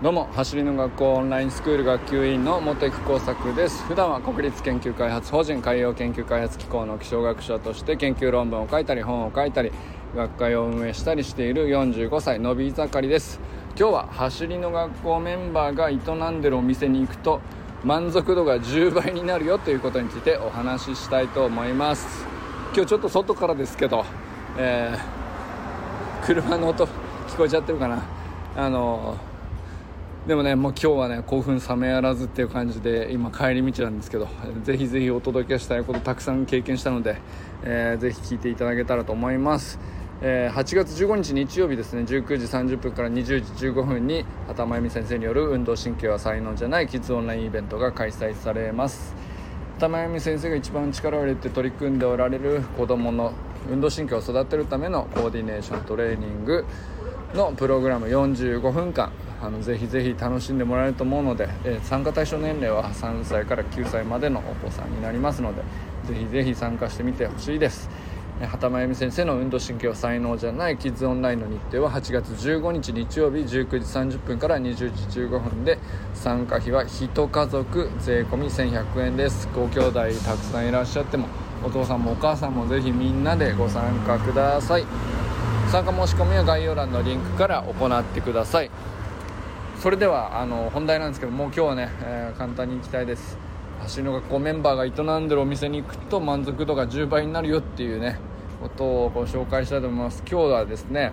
どうも走りの学校オンラインスクール学級委員の茂木耕作です。普段は国立研究開発法人海洋研究開発機構の気象学者として研究論文を書いたり本を書いたり学会を運営したりしている45歳のび盛りです。今日は走りの学校メンバーが営んでるお店に行くと満足度が10倍になるよということについてお話ししたいと思います。今日ちょっと外からですけど、えー、車の音聞こえちゃってるかな？あのでもねもう今日はね興奮冷めやらずっていう感じで今帰り道なんですけどぜひぜひお届けしたいことたくさん経験したので、えー、ぜひ聞いていただけたらと思います、えー、8月15日日曜日ですね19時30分から20時15分に畑真由美先生による運動神経は才能じゃないキッズオンラインイベントが開催されます。畑真由美先生が一番力を入れて取り組んでおられる子どもの運動神経を育てるためのコーディネーショントレーニングのプログラム45分間。あのぜひぜひ楽しんでもらえると思うので、えー、参加対象年齢は3歳から9歳までのお子さんになりますのでぜひぜひ参加してみてほしいです。畑真由美先生の運動神経は才能じゃないキッズオンラインの日程は8月15日日曜日19時30分から20時15分で参加費は1家族税込1100円です。ご兄弟たくさんいらっしゃってもお父さんもお母さんもぜひみんなでご参加ください。参加申し込みは概要欄のリンクから行ってください。それではあの本題なんですけどもう今日はね、えー、簡単に行きたいです。走りの学校メンバーが営んでるお店に行くと満足度が10倍になるよっていうねことをご紹介したいと思います。今日はですね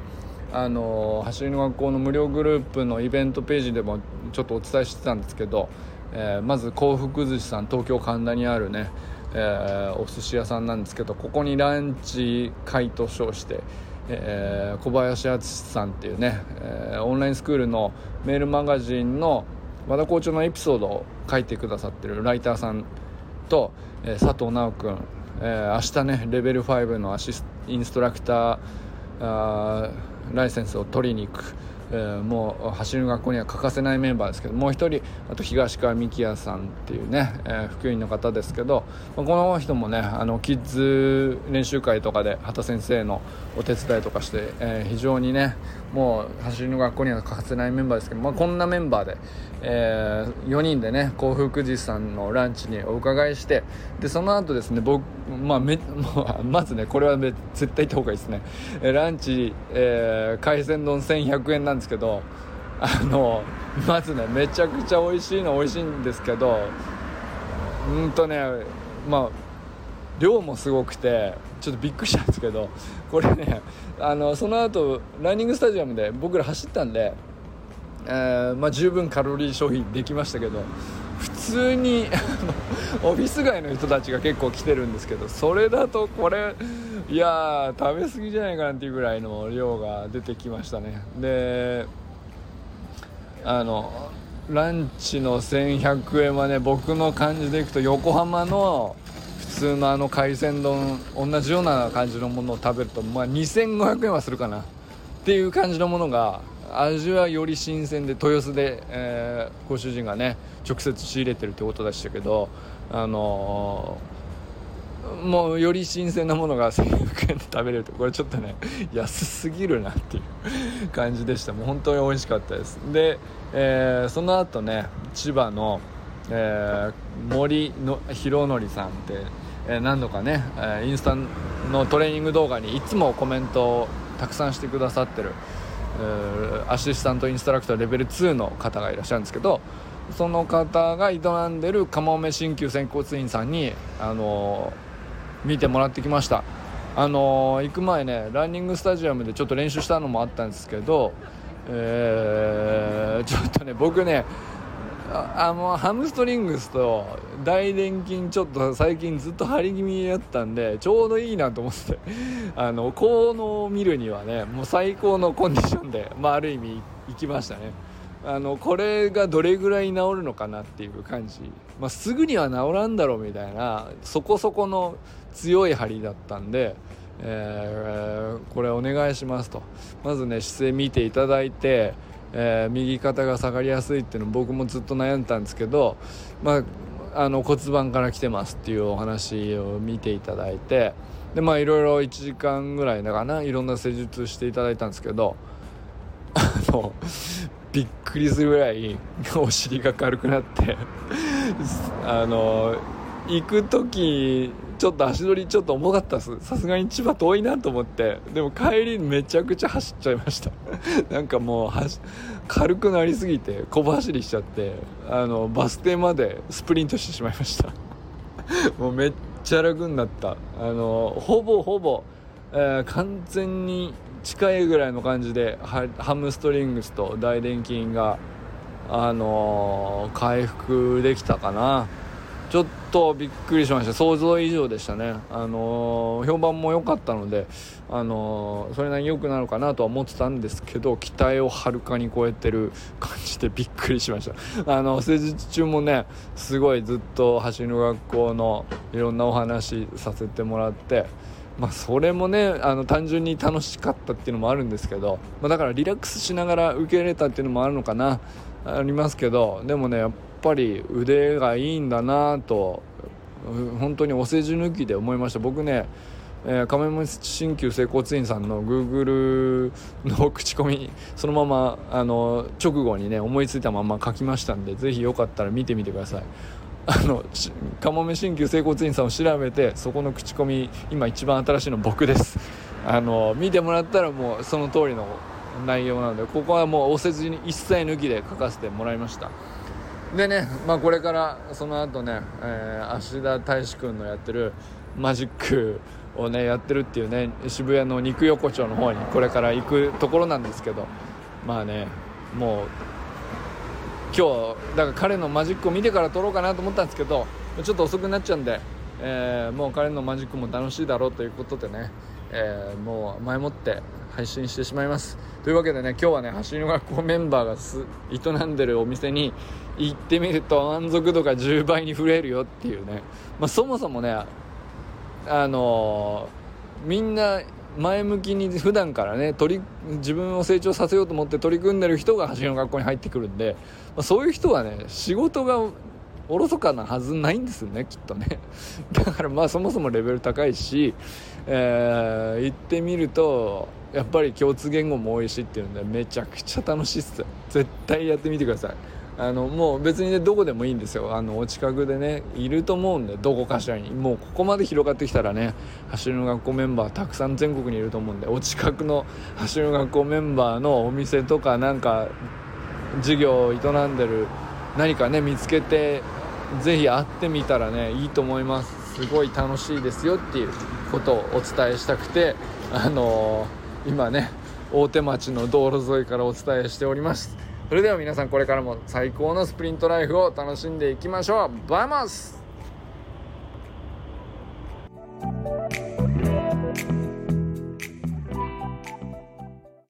あの走りの学校の無料グループのイベントページでもちょっとお伝えしてたんですけど、えー、まず幸福寿司さん東京神田にあるね、えー、お寿司屋さんなんですけどここにランチ会と称してえー、小林敦さんっていうね、えー、オンラインスクールのメールマガジンの和田校長のエピソードを書いてくださってるライターさんと、えー、佐藤直君、えー、明日ねレベル5のアシスインストラクターライセンスを取りに行くえー、もう走る学校には欠かせないメンバーですけどもう一人あと東川幹也さんっていうね、えー、福員の方ですけど、この人もねあのキッズ練習会とかで畑先生のお手伝いとかして、えー、非常にねもう走りの学校には欠かせないメンバーですけど、まあ、こんなメンバーで、えー、4人でね幸福寺さんのランチにお伺いしてでその後ですね僕、まあめ、まずねこれは絶対行った方がいいですね。ランチ、えー、海鮮丼1100円なんですけどあのまずねめちゃくちゃ美味しいの美味しいんですけどうんとねまあ量もすごくてちょっとびっくりしたんですけどこれねあのその後ランニングスタジアムで僕ら走ったんで、えー、まあ、十分カロリー消費できましたけど普通にオフィス街の人たちが結構来てるんですけどそれだとこれいや食べ過ぎじゃないかなっていうぐらいの量が出てきましたね。であのランチの1100円はね僕の感じでいくと横浜の通のあの海鮮丼同じような感じのものを食べると、まあ、2500円はするかな。っていう感じのものが味はより新鮮で豊洲で、えー、ご主人がね直接仕入れてるってことでしたけどあのー、もうより新鮮なものが1100円で食べれるとこれちょっとね安すぎるなっていう感じでした。もう本当に美味しかったです。で、えー、その後ね千葉の、えー、森の弘則さんってえ何度かね、えインスタのトレーニング動画にいつもコメントをたくさんしてくださってる、アシスタントインストラクターレベル2の方がいらっしゃるんですけどその方が営んでるかもめ鍼灸仙骨院さんに、あの、見てもらってきました。あの、行く前ねランニングスタジアムでちょっと練習したのもあったんですけど、えー、ちょっとね僕ねあのハムストリングスと大臀筋ちょっと最近ずっと張り気味やったんでちょうどいいなと思って。あの効能を見るにはねもう最高のコンディションで、まあ、ある意味行きましたね。あのこれがどれぐらい治るのかなっていう感じ、まあ、すぐには治らんだろうみたいなそこそこの強い張りだったんで、えー、これお願いしますと。まずね姿勢見ていただいてえー、右肩が下がりやすいっていうの僕もずっと悩んでたんですけど、まあ、あの骨盤から来てますっていうお話を見ていただいてでまあいろいろ1時間ぐらいだかないろんな施術していただいたんですけどあのびっくりするぐらいお尻が軽くなってあの行く時ちょっと足取りちょっと重かったです。さすがに千葉遠いなと思って。でも帰りめちゃくちゃ走っちゃいました。なんかもう軽くなりすぎて小走りしちゃってあのバス停までスプリントしてしまいました。もうめっちゃ楽になった。あのほぼほぼ、えー、完全に近いぐらいの感じでハムストリングスと大臀筋があのー、回復できたかな。ちょっとびっくりしました。想像以上でしたね。あのー、評判も良かったのであのー、それなりに良くなるかなとは思ってたんですけど期待をはるかに超えてる感じでびっくりしました。あの施術中もねすごいずっと走る学校のいろんなお話させてもらってまあ、それもねあの単純に楽しかったっていうのもあるんですけど、まあ、だからリラックスしながら受け入れたっていうのもあるのかなありますけどでもねぱり腕がいいんだなと本当にお世辞抜きで思いました。僕ねえー、亀虫鍼灸整骨院さんの Google の口コミそのままあの直後にね思いついたまま書きましたんでぜひよかったら見てみてください。あのかもめ鍼灸整骨院さんを調べてそこの口コミ今一番新しいの僕です。あの見てもらったらもうその通りの内容なのでここはもうお世辞に一切抜きで書かせてもらいました。でね、まあ、これからその後ね、えー、芦田大志君のやってるマジックをねやってるっていうね渋谷の肉横丁の方にこれから行くところなんですけどまあねもう今日だから彼のマジックを見てから撮ろうかなと思ったんですけどちょっと遅くなっちゃうんで、えー、もう彼のマジックも楽しいだろうということでね、えー、もう前もって配信してしまいます。というわけでね今日はね走りの学校メンバーがす営んでるお店に行ってみると満足度が10倍に増えるよっていうね、まあ、そもそもねあのー、みんな前向きに普段からね取り自分を成長させようと思って取り組んでる人が走りの学校に入ってくるんで、まあ、そういう人はね仕事がおろそかなはずないんですよねきっとね。だからまあそもそもレベル高いし、えー、行ってみるとやっぱり共通言語も多いしっていうんでめちゃくちゃ楽しいっす。絶対やってみてください。あのもう別にねどこでもいいんですよ。あのお近くでねいると思うんでどこかしらに。もうここまで広がってきたらね走りの学校メンバーたくさん全国にいると思うんでお近くの走りの学校メンバーのお店とかなんか授業を営んでる何かね見つけてぜひ会ってみたらねいいと思います。すごい楽しいですよっていう。ことをお伝えしたくてあのー、今ね大手町の道路沿いからお伝えしております。それでは皆さんこれからも最高のスプリントライフを楽しんでいきましょう。バイマス